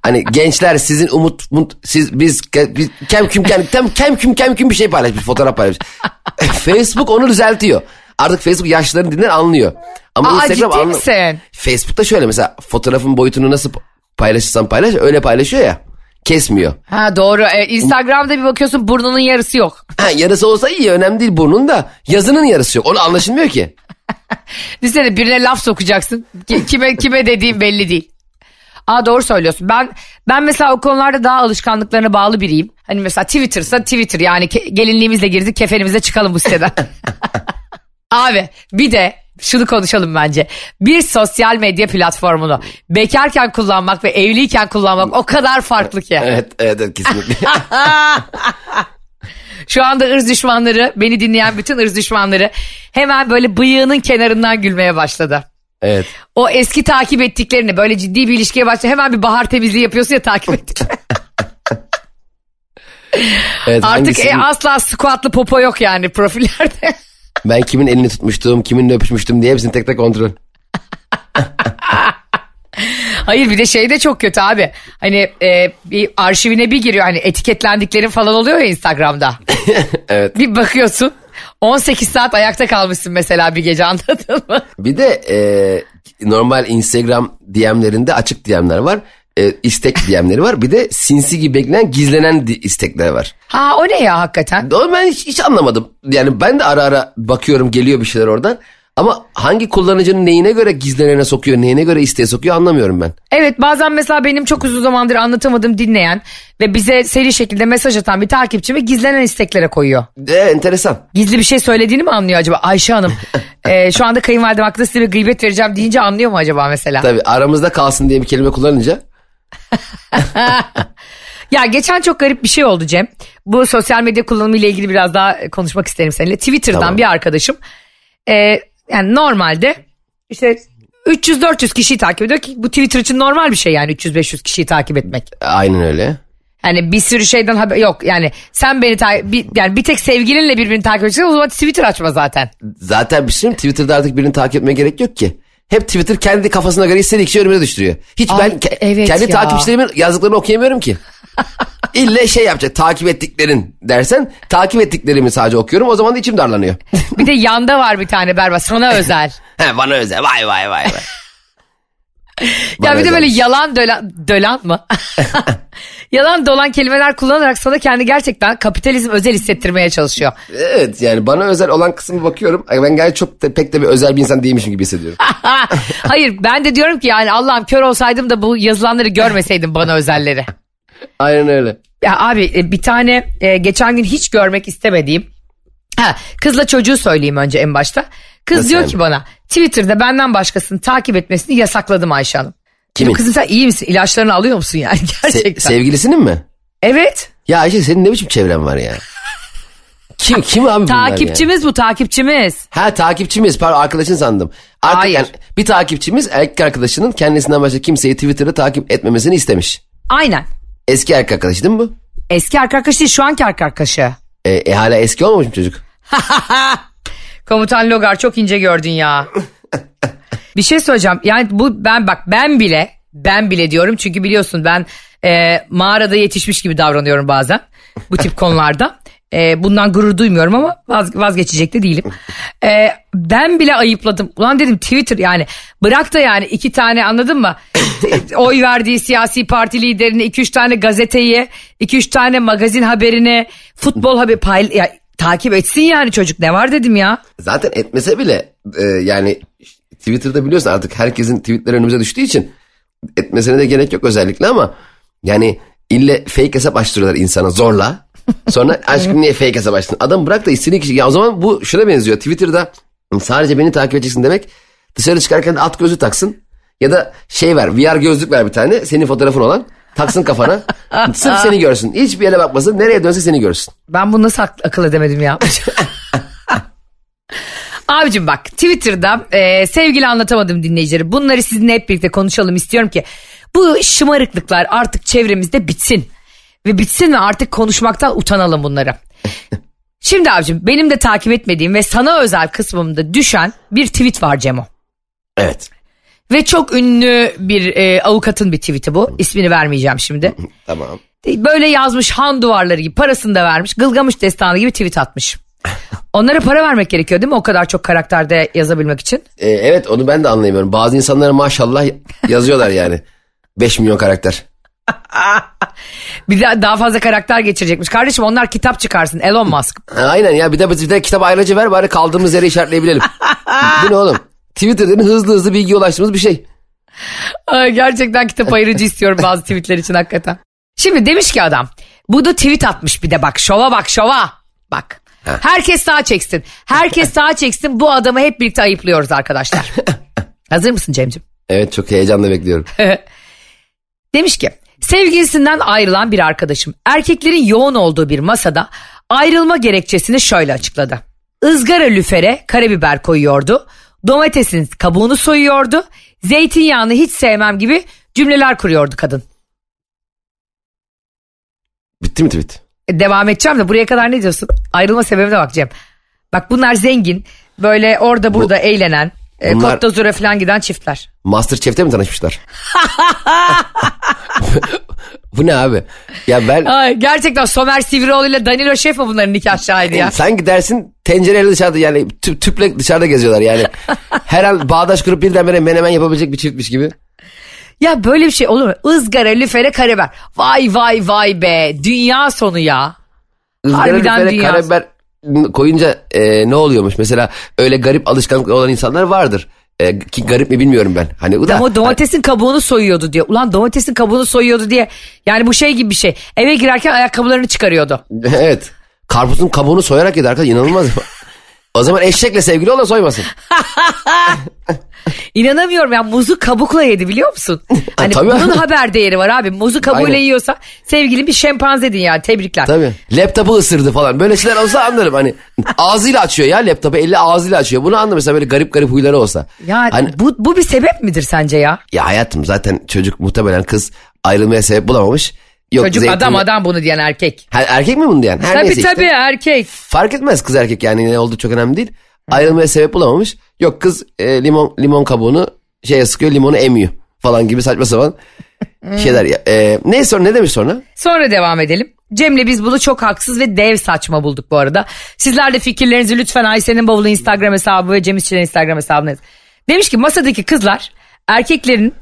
[SPEAKER 2] Hani gençler sizin umut, umut siz biz, biz kem küm kem, kem, kem küm kem küm bir şey paylaşmış fotoğraf paylaşmış. Facebook onu düzeltiyor. Artık Facebook yaşlıların dilinden anlıyor. Ama
[SPEAKER 1] Aa,
[SPEAKER 2] Instagram
[SPEAKER 1] misin?
[SPEAKER 2] Facebook'ta şöyle mesela fotoğrafın boyutunu nasıl paylaşırsan paylaş öyle paylaşıyor ya. Kesmiyor.
[SPEAKER 1] Ha doğru. Ee, Instagram'da bir bakıyorsun burnunun yarısı yok. (laughs)
[SPEAKER 2] Ha, yarısı olsa iyi önemli değil burnun da yazının yarısı yok. Onu anlaşılmıyor ki. (laughs)
[SPEAKER 1] Düşünsene birine laf sokacaksın. Ki- Kime kime dediğin belli değil. Aa doğru söylüyorsun. Ben ben mesela o konularda daha alışkanlıklarına bağlı biriyim. Hani mesela Twitter'sa Twitter yani gelinliğimizle girdik kefenimizle çıkalım bu siteden. (laughs) Abi bir de şunu konuşalım bence. Bir sosyal medya platformunu bekarken kullanmak ve evliyken kullanmak o kadar farklı ki. (laughs)
[SPEAKER 2] Evet evet, evet kesinlikle. (laughs) (laughs)
[SPEAKER 1] Şu anda ırz düşmanları, beni dinleyen bütün ırz düşmanları hemen böyle bıyığının kenarından gülmeye başladı.
[SPEAKER 2] evet.
[SPEAKER 1] O eski takip ettiklerini böyle ciddi bir ilişkiye başla hemen bir bahar temizliği yapıyorsun ya takip ettik.
[SPEAKER 2] evet
[SPEAKER 1] Artık
[SPEAKER 2] hangisinin-
[SPEAKER 1] e, asla squatlı popo yok yani profillerde.
[SPEAKER 2] Ben kimin elini tutmuştum, kiminle öpüşmüştüm diye hepsini tek tek kontrol.
[SPEAKER 1] Hayır bir de şey de çok kötü abi. Hani e, bir arşivine bir giriyor hani etiketlendiklerin falan oluyor ya Instagram'da. (laughs)
[SPEAKER 2] Evet.
[SPEAKER 1] Bir bakıyorsun 18 saat ayakta kalmışsın mesela bir gece anladın mı?
[SPEAKER 2] Bir de e, normal Instagram DM'lerinde açık DM'ler var. E, istek DM'leri var. Bir de sinsi gibi beklenen gizlenen istekler var.
[SPEAKER 1] Ha o ne ya hakikaten?
[SPEAKER 2] Onu ben hiç, hiç anlamadım. Yani ben de ara ara bakıyorum geliyor bir şeyler oradan. Ama hangi kullanıcının neyine göre gizlenene sokuyor, neyine göre isteğe sokuyor anlamıyorum ben.
[SPEAKER 1] Evet bazen mesela benim çok uzun zamandır anlatamadım dinleyen ve bize seri şekilde mesaj atan bir takipçimi gizlenen isteklere koyuyor.
[SPEAKER 2] E, enteresan.
[SPEAKER 1] Gizli bir şey söylediğini mi anlıyor acaba Ayşe Hanım? (laughs) e, şu anda kayınvalidem hakkında size bir gıybet vereceğim deyince anlıyor mu acaba mesela?
[SPEAKER 2] Tabii aramızda kalsın diye bir kelime kullanınca.
[SPEAKER 1] Ya geçen çok garip bir şey oldu Cem. Bu sosyal medya kullanımı ile ilgili biraz daha konuşmak isterim seninle. Twitter'dan
[SPEAKER 2] Tamam.
[SPEAKER 1] bir arkadaşım e, yani normalde işte 300-400 kişiyi takip ediyor ki bu Twitter için normal bir şey yani 300-500 kişiyi takip etmek.
[SPEAKER 2] Aynen öyle.
[SPEAKER 1] Yani bir sürü şeyden haber yok yani sen beni ta- bir, yani bir tek sevgilinle birbirini takip edeceksin o zaman Twitter açma zaten.
[SPEAKER 2] Zaten bir şey mi? Twitter'da artık birini takip etmeye gerek yok ki. Hep Twitter kendi kafasına göre istediği kişi önüme düşürüyor. Hiç
[SPEAKER 1] Ay,
[SPEAKER 2] ben ke-
[SPEAKER 1] evet
[SPEAKER 2] kendi
[SPEAKER 1] ya.
[SPEAKER 2] takipçilerimin yazdıklarını okuyamıyorum ki. (laughs) İlle şey yapacak takip ettiklerin dersen takip ettiklerimi sadece okuyorum o zaman da içim darlanıyor. (laughs)
[SPEAKER 1] Bir de yanda var bir tane berbat sana özel. (laughs)
[SPEAKER 2] He bana özel vay vay vay vay.
[SPEAKER 1] ya bir de böyle yalan dölen, dölen mı? Yalan dolan kelimeler kullanarak sana kendi gerçekten kapitalizm özel hissettirmeye çalışıyor.
[SPEAKER 2] Evet yani bana özel olan kısmı bakıyorum. Ben gayet çok da, pek de bir özel bir insan değilmişim gibi hissediyorum. (laughs)
[SPEAKER 1] Hayır ben de diyorum ki yani Allah'ım kör olsaydım da bu yazılanları görmeseydim bana özelleri.
[SPEAKER 2] Aynen öyle.
[SPEAKER 1] Ya abi e, bir tane e, geçen gün hiç görmek istemediğim ha, kızla çocuğu söyleyeyim önce en başta. Kız
[SPEAKER 2] Nasıl
[SPEAKER 1] diyor
[SPEAKER 2] yani?
[SPEAKER 1] ki bana Twitter'da benden başkasını takip etmesini yasakladım Ayşe Hanım.
[SPEAKER 2] Kimin?
[SPEAKER 1] Kızım sen iyi misin? İlaçlarını alıyor musun yani (laughs)
[SPEAKER 2] Se-
[SPEAKER 1] gerçekten?
[SPEAKER 2] sevgilisinin mi?
[SPEAKER 1] evet.
[SPEAKER 2] Ya Ayşe senin ne biçim çevren var ya? (laughs) Kim kim abi?
[SPEAKER 1] Takipçimiz bu takipçimiz.
[SPEAKER 2] Ha takipçimiz pardon arkadaşın sandım. Artık
[SPEAKER 1] Hayır.
[SPEAKER 2] yani bir takipçimiz erkek arkadaşının kendisinden başka kimseyi Twitter'da takip etmemesini istemiş.
[SPEAKER 1] Aynen.
[SPEAKER 2] Eski erkek arkadaşı değil mi bu?
[SPEAKER 1] Eski erkek arkadaşı değil şu anki erkek arkadaşı.
[SPEAKER 2] E, e, hala eski olmamış mı çocuk? (laughs)
[SPEAKER 1] Komutan Logar çok ince gördün ya. Bir şey söyleyeceğim. Yani bu ben bak ben bile ben bile diyorum çünkü biliyorsun ben e, mağarada yetişmiş gibi davranıyorum bazen bu tip (laughs) konularda. E, bundan gurur duymuyorum ama vaz, vazgeçecek de değilim. E, ben bile ayıpladım. Ulan dedim Twitter yani bırak da yani iki tane anladın mı? (laughs) Oy verdiği siyasi parti liderini, iki üç tane gazeteyi, iki üç tane magazin haberini, futbol haberi pay, ya, takip etsin yani çocuk ne var dedim ya.
[SPEAKER 2] Zaten etmese bile e, yani Twitter'da biliyorsun artık herkesin tweetleri önümüze düştüğü için etmesine de gerek yok özellikle ama yani ille fake hesap açtırıyorlar insana zorla. Sonra (laughs) aşkım niye fake hesap açtın? Adam bırak da istediği kişi. Ya o zaman bu şuna benziyor. Twitter'da sadece beni takip edeceksin demek. Dışarı çıkarken at gözü taksın. Ya da şey ver VR gözlük ver bir tane. Senin fotoğrafın olan. Taksın kafana. (laughs) Sırf seni görsün. Hiçbir yere bakmasın. Nereye dönse seni görsün.
[SPEAKER 1] Ben bunu nasıl ak- akıl edemedim ya. (laughs) Abicim bak Twitter'da e, sevgili anlatamadım dinleyicileri bunları sizinle hep birlikte konuşalım istiyorum ki bu şımarıklıklar artık çevremizde bitsin. Ve bitsin ve artık konuşmaktan utanalım bunları. (laughs) Şimdi abicim benim de takip etmediğim ve sana özel kısmımda düşen bir tweet var Cemo.
[SPEAKER 2] Evet.
[SPEAKER 1] Ve çok ünlü bir e, avukatın bir tweet'i bu. İsmini vermeyeceğim şimdi. (laughs)
[SPEAKER 2] Tamam.
[SPEAKER 1] Böyle yazmış han duvarları gibi parasını da vermiş. Gılgamış destanı gibi tweet atmış. Onlara para vermek gerekiyor değil mi o kadar çok karakterde yazabilmek için?
[SPEAKER 2] Ee, evet onu ben de anlayamıyorum. Bazı insanlara maşallah yazıyorlar yani. (laughs) 5 milyon karakter. (laughs)
[SPEAKER 1] Bir de daha fazla karakter geçirecekmiş. Kardeşim onlar kitap çıkarsın Elon Musk. (laughs)
[SPEAKER 2] Aynen ya bir de, bir de kitap ayrıcı ver bari kaldığımız yere işaretleyebilelim. Bu ne oğlum? Twitter'dan hızlı hızlı bilgi ulaştığımız bir şey.
[SPEAKER 1] Ay, gerçekten kitap ayırıcı istiyorum bazı tweetler için hakikaten. Şimdi demiş ki adam bu da tweet atmış bir de bak şova bak şova. Bak herkes sağa çeksin. Herkes sağa çeksin bu adamı hep birlikte ayıplıyoruz arkadaşlar. (laughs) Hazır mısın Cem'ciğim?
[SPEAKER 2] Evet çok heyecanla bekliyorum. (laughs)
[SPEAKER 1] Demiş ki sevgilisinden ayrılan bir arkadaşım erkeklerin yoğun olduğu bir masada ayrılma gerekçesini şöyle açıkladı. Izgara lüfere karabiber koyuyordu. Domatesin kabuğunu soyuyordu. Zeytinyağını hiç sevmem gibi cümleler kuruyordu kadın.
[SPEAKER 2] Bitti mi tweet?
[SPEAKER 1] E, Devam edeceğim de buraya kadar ne diyorsun? Ayrılma sebebine bak Cem. Bak bunlar zengin böyle orada burada eğlenen e,
[SPEAKER 2] Bunlar-
[SPEAKER 1] Côte d'Azur'a falan giden çiftler.
[SPEAKER 2] Masterchef'te mi tanışmışlar? Bu ne abi? Ya ben
[SPEAKER 1] Ay, gerçekten Somer Sivrioğlu ile Danilo Şef mi bunların nikah şahidi ya?
[SPEAKER 2] sanki dersin tencereyle dışarıda yani tüp, tüple dışarıda geziyorlar yani. Her an bağdaş kurup birdenbire menemen yapabilecek bir çiftmiş gibi.
[SPEAKER 1] Ya böyle bir şey olur mu? Izgara, lüfere, karabiber. Vay vay vay be. Dünya sonu ya.
[SPEAKER 2] Izgara
[SPEAKER 1] Harbiden
[SPEAKER 2] lüfere
[SPEAKER 1] dünya-
[SPEAKER 2] karabiber koyunca e, ne oluyormuş? Mesela öyle garip alışkanlıklı olan insanlar vardır. E, ki garip mi bilmiyorum ben. Hani bu da
[SPEAKER 1] Ama domatesin kabuğunu soyuyordu diye. Ulan domatesin kabuğunu soyuyordu diye. Yani bu şey gibi bir şey. Eve girerken ayakkabılarını çıkarıyordu. (laughs)
[SPEAKER 2] evet. Karpuzun kabuğunu soyarak yedi arkadaş inanılmaz. (laughs) o zaman eşekle sevgili ol da soymasın. (laughs)
[SPEAKER 1] İnanamıyorum ya muzu kabukla yedi biliyor musun? (laughs) Hani
[SPEAKER 2] tabii.
[SPEAKER 1] bunun haber değeri var abi. Muzu kabuğuyla
[SPEAKER 2] Aynen.
[SPEAKER 1] yiyorsa sevgili bir şempanzedin yani tebrikler.
[SPEAKER 2] Tabii. Laptopu ısırdı falan. Böyle şeyler olsa anlarım. Hani ağzıyla açıyor ya laptopu. Elle ağzıyla açıyor. Bunu anlarım mesela böyle garip garip huyları olsa.
[SPEAKER 1] Ya
[SPEAKER 2] Hani,
[SPEAKER 1] bu, bu bir sebep midir sence ya?
[SPEAKER 2] ya hayatım zaten çocuk muhtemelen kız ayrılmaya sebep bulamamış. Yok,
[SPEAKER 1] Çocuk
[SPEAKER 2] zeytin-
[SPEAKER 1] adam adam bunu diyen erkek.
[SPEAKER 2] Ha, erkek mi bunu diyen? Her
[SPEAKER 1] tabii
[SPEAKER 2] neyse işte.
[SPEAKER 1] tabii erkek.
[SPEAKER 2] Fark etmez kız erkek yani ne olduğu çok önemli değil. Ayrılmaya sebep bulamamış. Yok kız e, limon limon kabuğunu şeye sıkıyor limonu emiyor falan gibi saçma sapan (laughs) şeyler. E, neyse sonra ne demiş sonra?
[SPEAKER 1] Sonra devam edelim. Cem'le biz bunu çok haksız ve dev saçma bulduk bu arada. Sizler de fikirlerinizi lütfen Ayşe'nin bavulu Instagram hesabı ve Cem İşçilerin Instagram hesabına yazın. Demiş ki masadaki kızlar erkeklerin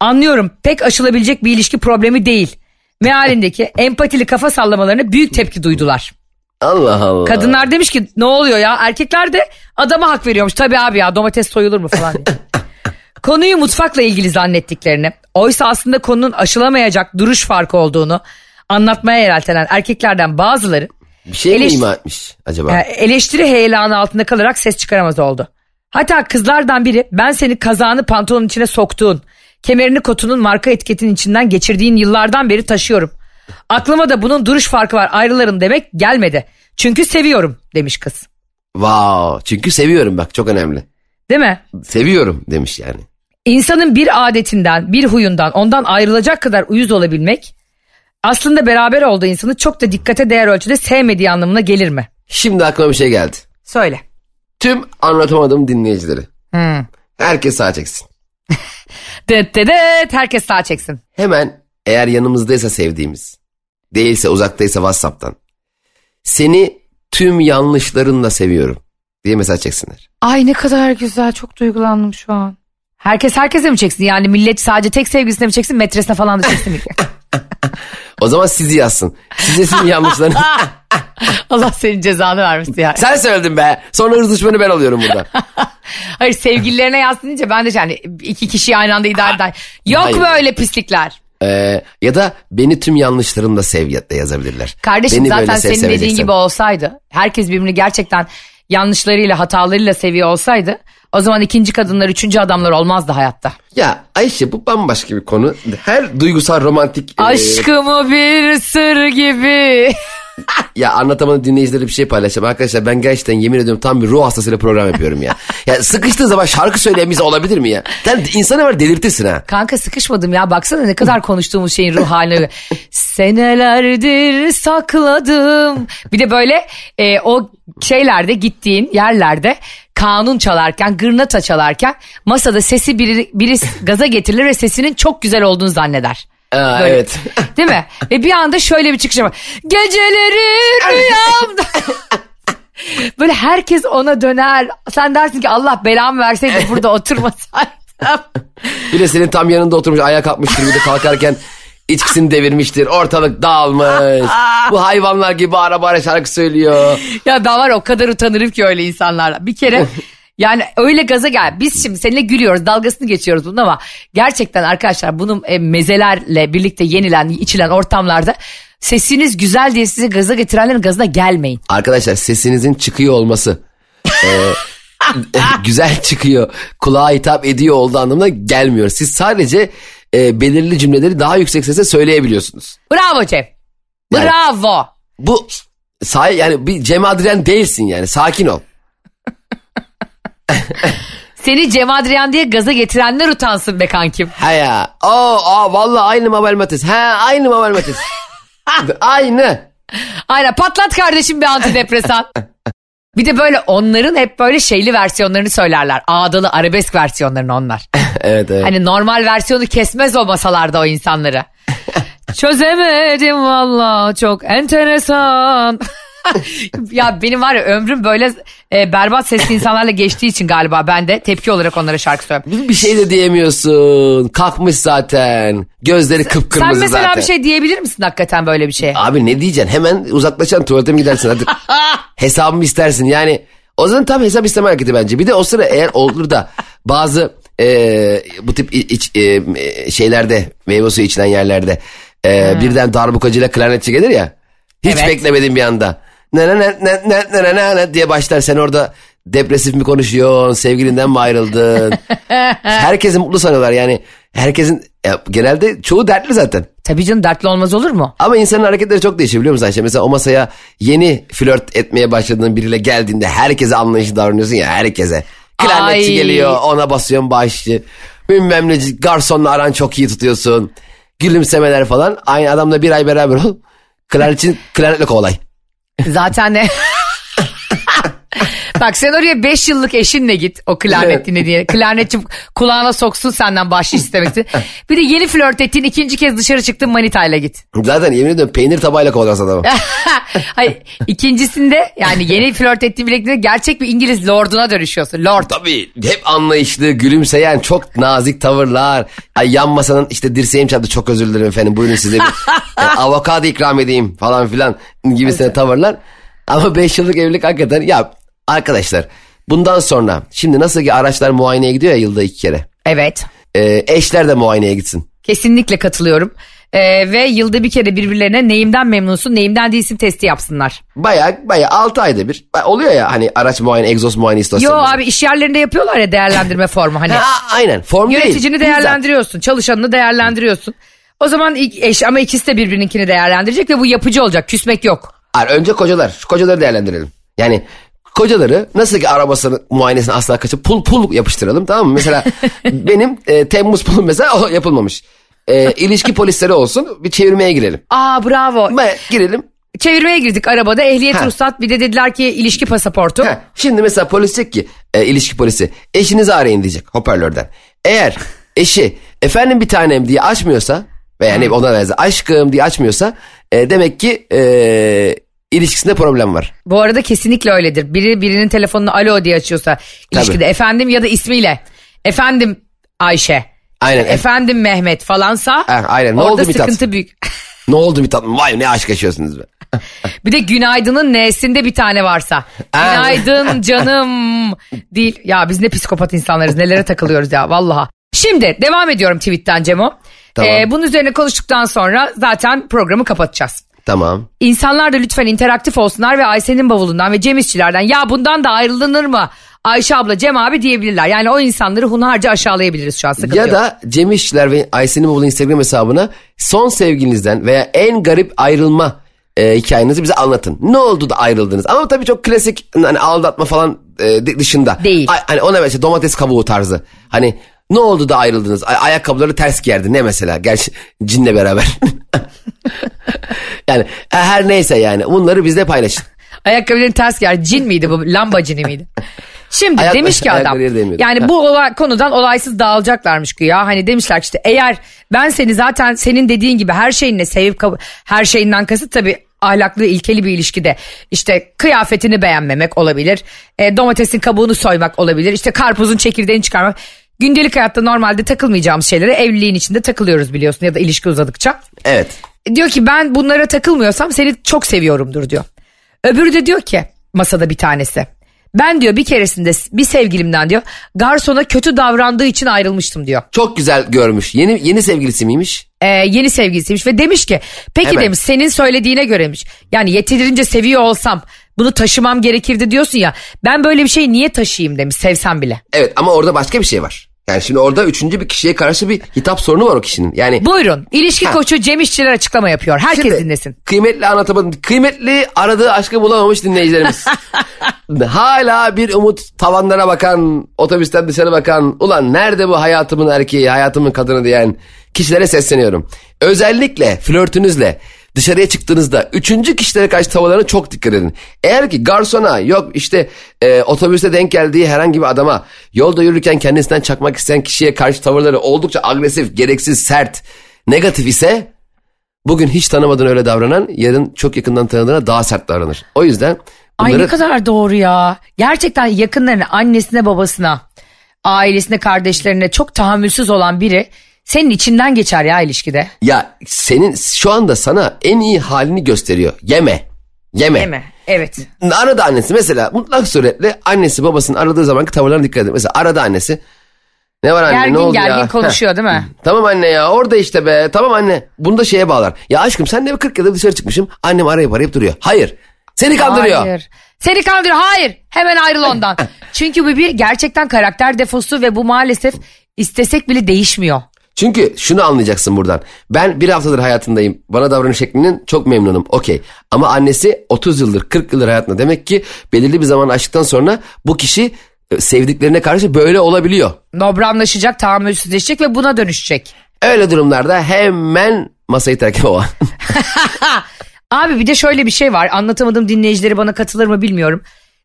[SPEAKER 1] anlıyorum pek aşılabilecek bir ilişki problemi değil. Mealindeki empatili kafa sallamalarına büyük tepki duydular.
[SPEAKER 2] Allah Allah.
[SPEAKER 1] Kadınlar demiş ki ne oluyor ya erkekler de adama hak veriyormuş. Tabii abi ya domates soyulur mu falan diye. (laughs) Konuyu mutfakla ilgili zannettiklerini, oysa aslında konunun aşılamayacak duruş farkı olduğunu anlatmaya yeltenen erkeklerden bazıları
[SPEAKER 2] Bir şey mi
[SPEAKER 1] Eleş-
[SPEAKER 2] ima etmiş acaba?
[SPEAKER 1] e, eleştiri heyelanı altında kalarak ses çıkaramaz oldu. Hatta kızlardan biri ben seni kazağını pantolonun içine soktuğun, kemerini kotunun marka etiketinin içinden geçirdiğin yıllardan beri taşıyorum. Aklıma da bunun duruş farkı var ayrılarım demek gelmedi. Çünkü seviyorum demiş kız.
[SPEAKER 2] Wow. Çünkü seviyorum bak çok önemli.
[SPEAKER 1] Değil mi?
[SPEAKER 2] Seviyorum demiş yani.
[SPEAKER 1] İnsanın bir adetinden, bir huyundan ondan ayrılacak kadar uyuz olabilmek aslında beraber olduğu insanı çok da dikkate değer ölçüde sevmediği anlamına gelir mi?
[SPEAKER 2] Şimdi aklıma bir şey geldi.
[SPEAKER 1] Söyle.
[SPEAKER 2] Tüm anlatamadım dinleyicileri.
[SPEAKER 1] Hmm.
[SPEAKER 2] Herkes sağa çeksin.
[SPEAKER 1] Dıt dıt dıt, herkes sağ çeksin.
[SPEAKER 2] Hemen eğer yanımızdaysa sevdiğimiz, değilse uzaktaysa WhatsApp'tan. Seni tüm yanlışlarınla seviyorum diye mesaj çeksinler.
[SPEAKER 1] Ay ne kadar güzel çok duygulandım şu an. Herkes herkese mi çeksin? Yani millet sadece tek sevgilisine mi çeksin metresine falan da çeksin mi? (laughs)
[SPEAKER 2] O zaman sizi yazsın. Size sizin yanlışlarını.
[SPEAKER 1] Allah (laughs) senin cezanı vermesin ya.
[SPEAKER 2] Sen söyledin be. Sonra hırs düşmanı ben oluyorum burada. (laughs)
[SPEAKER 1] Hayır sevgililerine yazsın deyince ben de yani iki kişi aynı anda idare eder. Yok
[SPEAKER 2] Hayır.
[SPEAKER 1] böyle pislikler.
[SPEAKER 2] Ee, ya da beni tüm yanlışlarımla sev de yazabilirler.
[SPEAKER 1] Kardeşim
[SPEAKER 2] Beni
[SPEAKER 1] zaten senin dediğin gibi olsaydı herkes birbirini gerçekten yanlışlarıyla hatalarıyla seviyor olsaydı o zaman ikinci kadınlar üçüncü adamlar olmazdı hayatta.
[SPEAKER 2] Ya Ayşe bu bambaşka bir konu. Her duygusal romantik... e,
[SPEAKER 1] Aşkımı bir sır gibi. (laughs)
[SPEAKER 2] ya anlatamadım dinleyicilere bir şey paylaşacağım. Arkadaşlar ben gerçekten yemin ediyorum tam bir ruh hastasıyla program yapıyorum ya. (laughs) ya sıkıştığı zaman şarkı söyleyen olabilir mi ya? Sen insanı var delirtirsin ha.
[SPEAKER 1] Kanka sıkışmadım ya baksana ne kadar konuştuğumuz şeyin ruh haline. Senelerdir sakladım. Bir de böyle e, o şeylerde gittiğin yerlerde kanun çalarken, gırnata çalarken masada sesi biri, biri gaza getirilir ve sesinin çok güzel olduğunu zanneder.
[SPEAKER 2] Aa,
[SPEAKER 1] Böyle.
[SPEAKER 2] evet. (laughs)
[SPEAKER 1] Değil mi? Ve bir anda şöyle bir çıkış var. Geceleri rüyamda. (laughs) Böyle herkes ona döner. Sen dersin ki Allah belamı verseydi burada (laughs) oturmasaydım.
[SPEAKER 2] Bir de senin tam yanında oturmuş ayağa kalkmıştır bir de kalkarken içkisini devirmiştir. Ortalık dağılmış. Bu hayvanlar gibi ara bara şarkı söylüyor.
[SPEAKER 1] ya da var o kadar utanırım ki öyle insanlarla. Bir kere yani öyle gaza gel. Biz şimdi seninle gülüyoruz, dalgasını geçiyoruz bunun ama gerçekten arkadaşlar bunun e, mezelerle birlikte yenilen, içilen ortamlarda sesiniz güzel diye sizi gaza getirenlerin gazına gelmeyin.
[SPEAKER 2] Arkadaşlar sesinizin çıkıyor olması. (laughs) e, güzel çıkıyor. Kulağa hitap ediyor olduğu anlamına gelmiyor. Siz sadece e, belirli cümleleri daha yüksek sesle söyleyebiliyorsunuz.
[SPEAKER 1] Bravo Cem.
[SPEAKER 2] Yani-
[SPEAKER 1] Bravo.
[SPEAKER 2] Bu say yani bir Cem Adrian değilsin yani sakin ol. (laughs)
[SPEAKER 1] Seni Cem Adrian diye gaza getirenler utansın be kankim.
[SPEAKER 2] Ha ya. Oo, aa, vallahi aynı Mabel Matiz. Ha aynı Mabel Matiz. (laughs) aynı.
[SPEAKER 1] Aynen patlat kardeşim bir antidepresan. (laughs) bir de böyle onların hep böyle şeyli versiyonlarını söylerler. Ağdalı arabesk versiyonlarını onlar.
[SPEAKER 2] Evet evet.
[SPEAKER 1] Hani normal versiyonu kesmez o masalarda o insanları. Çözemedim valla çok enteresan. (laughs) ya benim var ya ömrüm böyle e, berbat sesli insanlarla geçtiği için galiba ben de tepki olarak onlara şarkı söylüyorum.
[SPEAKER 2] bir şey de diyemiyorsun. Kalkmış zaten. Gözleri
[SPEAKER 1] Sen
[SPEAKER 2] kıpkırmızı
[SPEAKER 1] mesela
[SPEAKER 2] zaten.
[SPEAKER 1] bir şey diyebilir misin hakikaten böyle bir şeye?
[SPEAKER 2] Abi ne diyeceksin? Hemen uzaklaşacaksın tuvalete mi gidersin? Hadi (laughs) hesabımı istersin. Yani o zaman tam hesap isteme hareketi bence. Bir de o sıra eğer olur da bazı e, bu tip iç, e, şeylerde meyve suyu içilen yerlerde e, birden darbukacıyla klarnetçi gelir ya. Hiç
[SPEAKER 1] Evet.
[SPEAKER 2] beklemediğin bir anda. Ne ne ne ne ne ne ne ne diye başlar sen orada depresif mi konuşuyorsun sevgilinden mi ayrıldın (laughs) herkesi mutlu sanıyorlar yani herkesin ya, genelde çoğu dertli zaten
[SPEAKER 1] Tabii canım dertli olmaz olur mu?
[SPEAKER 2] ama insanın hareketleri çok değişiyor biliyor musun Ayşe? Mesela o masaya yeni flört etmeye başladığın biriyle geldiğinde herkese anlayışlı davranıyorsun ya herkese. Klarnetçi geliyor ona basıyorsun başlı. Bilmem ne garsonla aran çok iyi tutuyorsun. Gülümsemeler falan. Aynı adamla bir ay beraber ol. Klarnetçi klarnetle kovalay.
[SPEAKER 1] Zaten de. Bak sen oraya 5 yıllık eşinle git o klarnet dinlediğin. Klarnetçi kulağına soksun senden bahşiş istemek için. (laughs) Bir de yeni flört ettiğin ikinci kez dışarı çıktın manitayla git.
[SPEAKER 2] Zaten yemin ediyorum peynir tabağıyla kovalasın adamı. (laughs)
[SPEAKER 1] Hayır ikincisinde yani yeni flört ettiğin birlikte gerçek bir İngiliz lorduna dönüşüyorsun. Lord.
[SPEAKER 2] Tabii hep anlayışlı, gülümseyen, çok nazik tavırlar. Ay yan masanın işte dirseğim çarptı çok özür dilerim efendim buyurun size bir (laughs) e, avokado ikram edeyim falan filan gibisine tavırlar. Ama 5 yıllık evlilik hakikaten ya arkadaşlar bundan sonra şimdi nasıl ki araçlar muayeneye gidiyor ya yılda iki kere.
[SPEAKER 1] Evet
[SPEAKER 2] E, eşler de muayeneye gitsin.
[SPEAKER 1] kesinlikle katılıyorum. Ee, ve yılda bir kere birbirlerine neyimden memnunsun neyimden değilsin testi yapsınlar.
[SPEAKER 2] Baya baya 6 ayda bir oluyor ya hani araç muayene, egzoz muayene
[SPEAKER 1] Yo
[SPEAKER 2] istasyonları.
[SPEAKER 1] abi iş yerlerinde yapıyorlar ya değerlendirme formu hani. (laughs)
[SPEAKER 2] Ha, aynen form değil.
[SPEAKER 1] Yöneticini
[SPEAKER 2] Bizzat.
[SPEAKER 1] değerlendiriyorsun, çalışanını değerlendiriyorsun. O zaman eş ama ikisi de birbirininkini değerlendirecek ve bu yapıcı olacak. Küsmek yok.
[SPEAKER 2] Hayır, önce kocalar. Kocaları değerlendirelim. Yani kocaları nasıl ki arabasının muayenesini asla kaçıp pul pul yapıştıralım tamam mı? Mesela (laughs) benim e, Temmuz pulum mesela o yapılmamış. E, ilişki polisleri olsun bir çevirmeye girelim.
[SPEAKER 1] Aa bravo.
[SPEAKER 2] Ben girelim.
[SPEAKER 1] Çevirmeye girdik arabada ehliyet
[SPEAKER 2] Ha.
[SPEAKER 1] ruhsat bir de dediler ki ilişki pasaportu.
[SPEAKER 2] Heh, şimdi mesela polis diyecek ki e, ilişki polisi eşinizi arayın diyecek hoparlörden. Eğer eşi efendim bir tanem diye açmıyorsa ve yani ona benzer aşkım diye açmıyorsa e, demek ki e, ilişkisinde problem var.
[SPEAKER 1] Bu arada kesinlikle öyledir. Biri birinin telefonunu alo diye açıyorsa ilişkide efendim ya da ismiyle efendim Ayşe.
[SPEAKER 2] Aynen.
[SPEAKER 1] Efendim Mehmet falansa
[SPEAKER 2] Ha, aynen. Ne
[SPEAKER 1] orada
[SPEAKER 2] oldu Mithat?
[SPEAKER 1] sıkıntı büyük. (laughs)
[SPEAKER 2] Ne oldu bir tatlım? Vay ne aşk yaşıyorsunuz be. (laughs)
[SPEAKER 1] Bir de günaydının N'sinde bir tane varsa. Günaydın (laughs) canım değil. Ya biz ne psikopat insanlarız nelere takılıyoruz ya vallaha. Şimdi devam ediyorum tweetten Cemo.
[SPEAKER 2] Tamam.
[SPEAKER 1] Ee, bunun üzerine konuştuktan sonra zaten programı kapatacağız.
[SPEAKER 2] Tamam.
[SPEAKER 1] İnsanlar da lütfen interaktif olsunlar ve Ayşe'nin bavulundan ve Cem İşçilerden ya bundan da ayrılınır mı? Ayşe abla Cem abi diyebilirler. Yani o insanları hunharca aşağılayabiliriz şu an sıkıntı
[SPEAKER 2] Ya
[SPEAKER 1] yok.
[SPEAKER 2] da Cem İşçiler ve Aysen'in Bavulu Instagram hesabına son sevgilinizden veya en garip ayrılma e, hikayenizi bize anlatın. Ne oldu da ayrıldınız? Ama tabii çok klasik hani aldatma falan e, dışında.
[SPEAKER 1] Değil.
[SPEAKER 2] Ay, hani ona mesela domates kabuğu tarzı. Hani ne oldu da ayrıldınız? Ay, ayakkabıları ters giyerdi ne mesela? Gerçi cinle beraber. (laughs) yani her neyse yani bunları bizle paylaşın. (laughs)
[SPEAKER 1] Ayakkabıların ters giyer. Cin miydi bu? Lamba cini miydi? Şimdi
[SPEAKER 2] Ayak-
[SPEAKER 1] demiş ki adam yani bu olay, konudan olaysız dağılacaklarmış güya. Hani demişler ki işte eğer ben seni zaten senin dediğin gibi her şeyinle sevip her şeyinden kasıt tabii ahlaklı ilkeli bir ilişkide işte kıyafetini beğenmemek olabilir. E, domatesin kabuğunu soymak olabilir. işte karpuzun çekirdeğini çıkarmak. Gündelik hayatta normalde takılmayacağımız şeylere evliliğin içinde takılıyoruz biliyorsun ya da ilişki uzadıkça.
[SPEAKER 2] Evet.
[SPEAKER 1] Diyor ki ben bunlara takılmıyorsam seni çok seviyorumdur diyor. Öbürü de diyor ki masada bir tanesi. Ben diyor bir keresinde bir sevgilimden diyor garsona kötü davrandığı için ayrılmıştım diyor.
[SPEAKER 2] Çok güzel görmüş. Yeni yeni sevgilisi miymiş?
[SPEAKER 1] Ee, yeni sevgilisiymiş ve demiş ki peki
[SPEAKER 2] Hemen.
[SPEAKER 1] demiş senin söylediğine göremiş. Yani yeterince seviyor olsam bunu taşımam gerekirdi diyorsun ya ben böyle bir şeyi niye taşıyayım demiş sevsem bile.
[SPEAKER 2] Evet ama orada başka bir şey var. Yani şimdi orada üçüncü bir kişiye karşı bir hitap sorunu var o kişinin. Yani
[SPEAKER 1] Buyurun ilişki
[SPEAKER 2] Ha.
[SPEAKER 1] koçu Cem İşçiler açıklama yapıyor herkes
[SPEAKER 2] Şimdi,
[SPEAKER 1] dinlesin.
[SPEAKER 2] Kıymetli anlatamadım. Kıymetli aradığı aşkı bulamamış dinleyicilerimiz. (laughs) Hala bir umut tavanlara bakan, otobüsten dışarı bakan, ulan nerede bu hayatımın erkeği, hayatımın kadını diyen kişilere sesleniyorum. Özellikle flörtünüzle dışarıya çıktığınızda üçüncü kişilere karşı tavırlarına çok dikkat edin. Eğer ki garsona yok işte e, otobüste denk geldiği herhangi bir adama yolda yürürken kendisinden çakmak isteyen kişiye karşı tavırları oldukça agresif, gereksiz, sert, negatif ise Bugün hiç tanımadığın öyle davranan yarın çok yakından tanıdığına daha sert davranır. O yüzden
[SPEAKER 1] Ay
[SPEAKER 2] bunları
[SPEAKER 1] ne kadar doğru ya. Gerçekten yakınlarına, annesine, babasına, ailesine, kardeşlerine çok tahammülsüz olan biri senin içinden geçer ya ilişkide.
[SPEAKER 2] ya senin şu anda sana en iyi halini gösteriyor. Yeme. Yeme.
[SPEAKER 1] Mi? Evet.
[SPEAKER 2] Aradı annesi mesela mutlak suretle annesi babasının aradığı zamanki tavırlarına dikkat edin. Mesela aradı annesi. Ne var anne
[SPEAKER 1] Gergin
[SPEAKER 2] ne oldu
[SPEAKER 1] gergin
[SPEAKER 2] ya?
[SPEAKER 1] konuşuyor değil mi?
[SPEAKER 2] Tamam anne ya orada işte be tamam anne. Bunu da şeye bağlar. Ya aşkım sen de 40 yıldır dışarı çıkmışım. Annem arayıp arayıp duruyor. Hayır. Seni kandırıyor.
[SPEAKER 1] Hayır. Seni kandırıyor. Hayır. Hemen ayrıl ondan. Çünkü bu bir gerçekten karakter defosu ve bu maalesef istesek bile değişmiyor.
[SPEAKER 2] Çünkü şunu anlayacaksın buradan. Ben bir haftadır hayatındayım. Bana davranış şeklinin çok memnunum. Okey. Ama annesi 30 yıldır 40 yıldır hayatında. Demek ki belirli bir zaman aştıktan sonra bu kişi e, sevdiklerine karşı böyle olabiliyor.
[SPEAKER 1] Nobranlaşacak, tahammülsüzleşecek ve buna dönüşecek.
[SPEAKER 2] Öyle durumlarda hemen masayı terk et baba. (laughs) (laughs)
[SPEAKER 1] Abi bir de şöyle bir şey var. Anlatamadım dinleyicileri bana katılır mı bilmiyorum.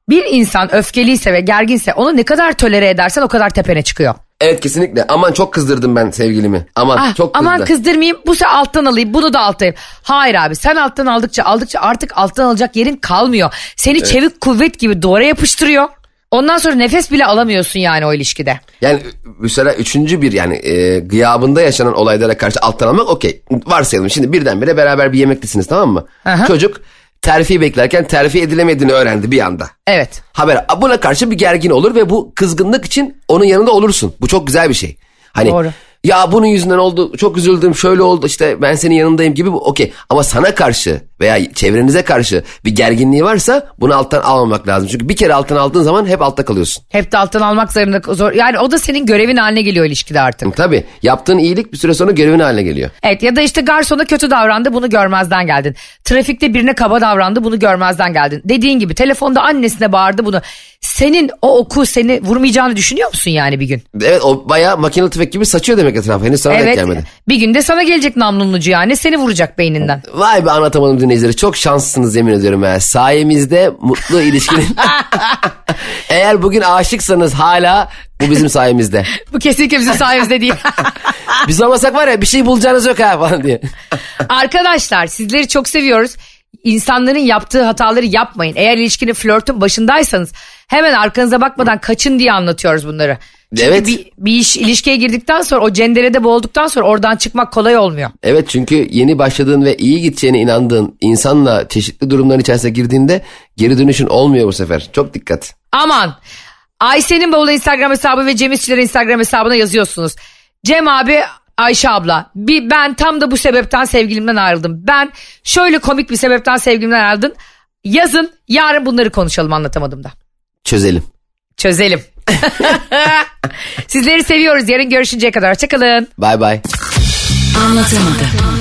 [SPEAKER 1] Bir insan öfkeliyse ve gerginse onu ne kadar tolere edersen o kadar tepene çıkıyor.
[SPEAKER 2] Evet kesinlikle. Aman çok kızdırdım ben sevgilimi. Aman
[SPEAKER 1] Ah,
[SPEAKER 2] çok kızdı.
[SPEAKER 1] aman kızdırmayayım bu sefer alttan alayım bunu da alttan alayım. Hayır abi sen alttan aldıkça aldıkça artık alttan alacak yerin kalmıyor. Seni çevik kuvvet gibi duvara yapıştırıyor. Ondan sonra nefes bile alamıyorsun yani o ilişkide.
[SPEAKER 2] Yani mesela üçüncü bir yani e, gıyabında yaşanan olaylara karşı alttan almak okey. Varsayalım şimdi birdenbire beraber bir yemektesiniz tamam mı?
[SPEAKER 1] Aha.
[SPEAKER 2] Çocuk terfi beklerken terfi edilemediğini öğrendi bir anda.
[SPEAKER 1] Evet.
[SPEAKER 2] Haber buna karşı bir gergin olur ve bu kızgınlık için onun yanında olursun. Bu çok güzel bir şey. Hani
[SPEAKER 1] Doğru.
[SPEAKER 2] Ya bunun yüzünden oldu çok üzüldüm şöyle oldu işte ben senin yanındayım gibi bu okey. Ama sana karşı veya çevrenize karşı bir gerginliği varsa bunu alttan almamak lazım. Çünkü bir kere alttan aldığın zaman hep altta kalıyorsun.
[SPEAKER 1] Hep de alttan almak zorunda zor. Yani o da senin görevin haline geliyor ilişkide artık.
[SPEAKER 2] Tabii yaptığın iyilik bir süre sonra görevin haline geliyor.
[SPEAKER 1] Evet ya da işte garsona kötü davrandı bunu görmezden geldin. Trafikte birine kaba davrandı bunu görmezden geldin. Dediğin gibi telefonda annesine bağırdı bunu. Senin o oku seni vurmayacağını düşünüyor musun yani bir gün?
[SPEAKER 2] Evet o bayağı makinalı tüfek gibi saçıyor demek etrafa. Henüz sana denk
[SPEAKER 1] evet
[SPEAKER 2] gelmedi.
[SPEAKER 1] bir günde sana gelecek namlunlucu yani seni vuracak beyninden.
[SPEAKER 2] Vay be anlatamadım dinleyicileri. Çok şanslısınız yemin ediyorum ya. Sayemizde mutlu ilişkinin. (laughs) Eğer bugün aşıksanız hala bu bizim sayemizde. (laughs)
[SPEAKER 1] Bu kesinlikle bizim sayemizde değil. (laughs)
[SPEAKER 2] Biz olmasak var ya bir şey bulacağınız yok ha falan diye.
[SPEAKER 1] Arkadaşlar sizleri çok seviyoruz. İnsanların yaptığı hataları yapmayın. Eğer ilişkinin flörtün başındaysanız hemen arkanıza bakmadan kaçın diye anlatıyoruz bunları. Çünkü
[SPEAKER 2] Evet.
[SPEAKER 1] bir, bir iş ilişkiye girdikten sonra o cenderede boğulduktan sonra oradan çıkmak kolay olmuyor.
[SPEAKER 2] Evet çünkü yeni başladığın ve iyi gideceğine inandığın insanla çeşitli durumların içerisine girdiğinde geri dönüşün olmuyor bu sefer. Çok dikkat.
[SPEAKER 1] Aman Ayşe'nin bavulu Instagram hesabı ve Cem İşçilerin Instagram hesabına yazıyorsunuz. Cem abi Ayşe abla bir, ben tam da bu sebepten sevgilimden ayrıldım. Ben şöyle komik bir sebepten sevgilimden ayrıldım. Yazın yarın bunları konuşalım anlatamadım da.
[SPEAKER 2] Çözelim.
[SPEAKER 1] Çözelim. Sizleri seviyoruz. Yarın görüşünceye kadar. Hoşçakalın.
[SPEAKER 2] Bay bay.
[SPEAKER 3] Anlatamadım.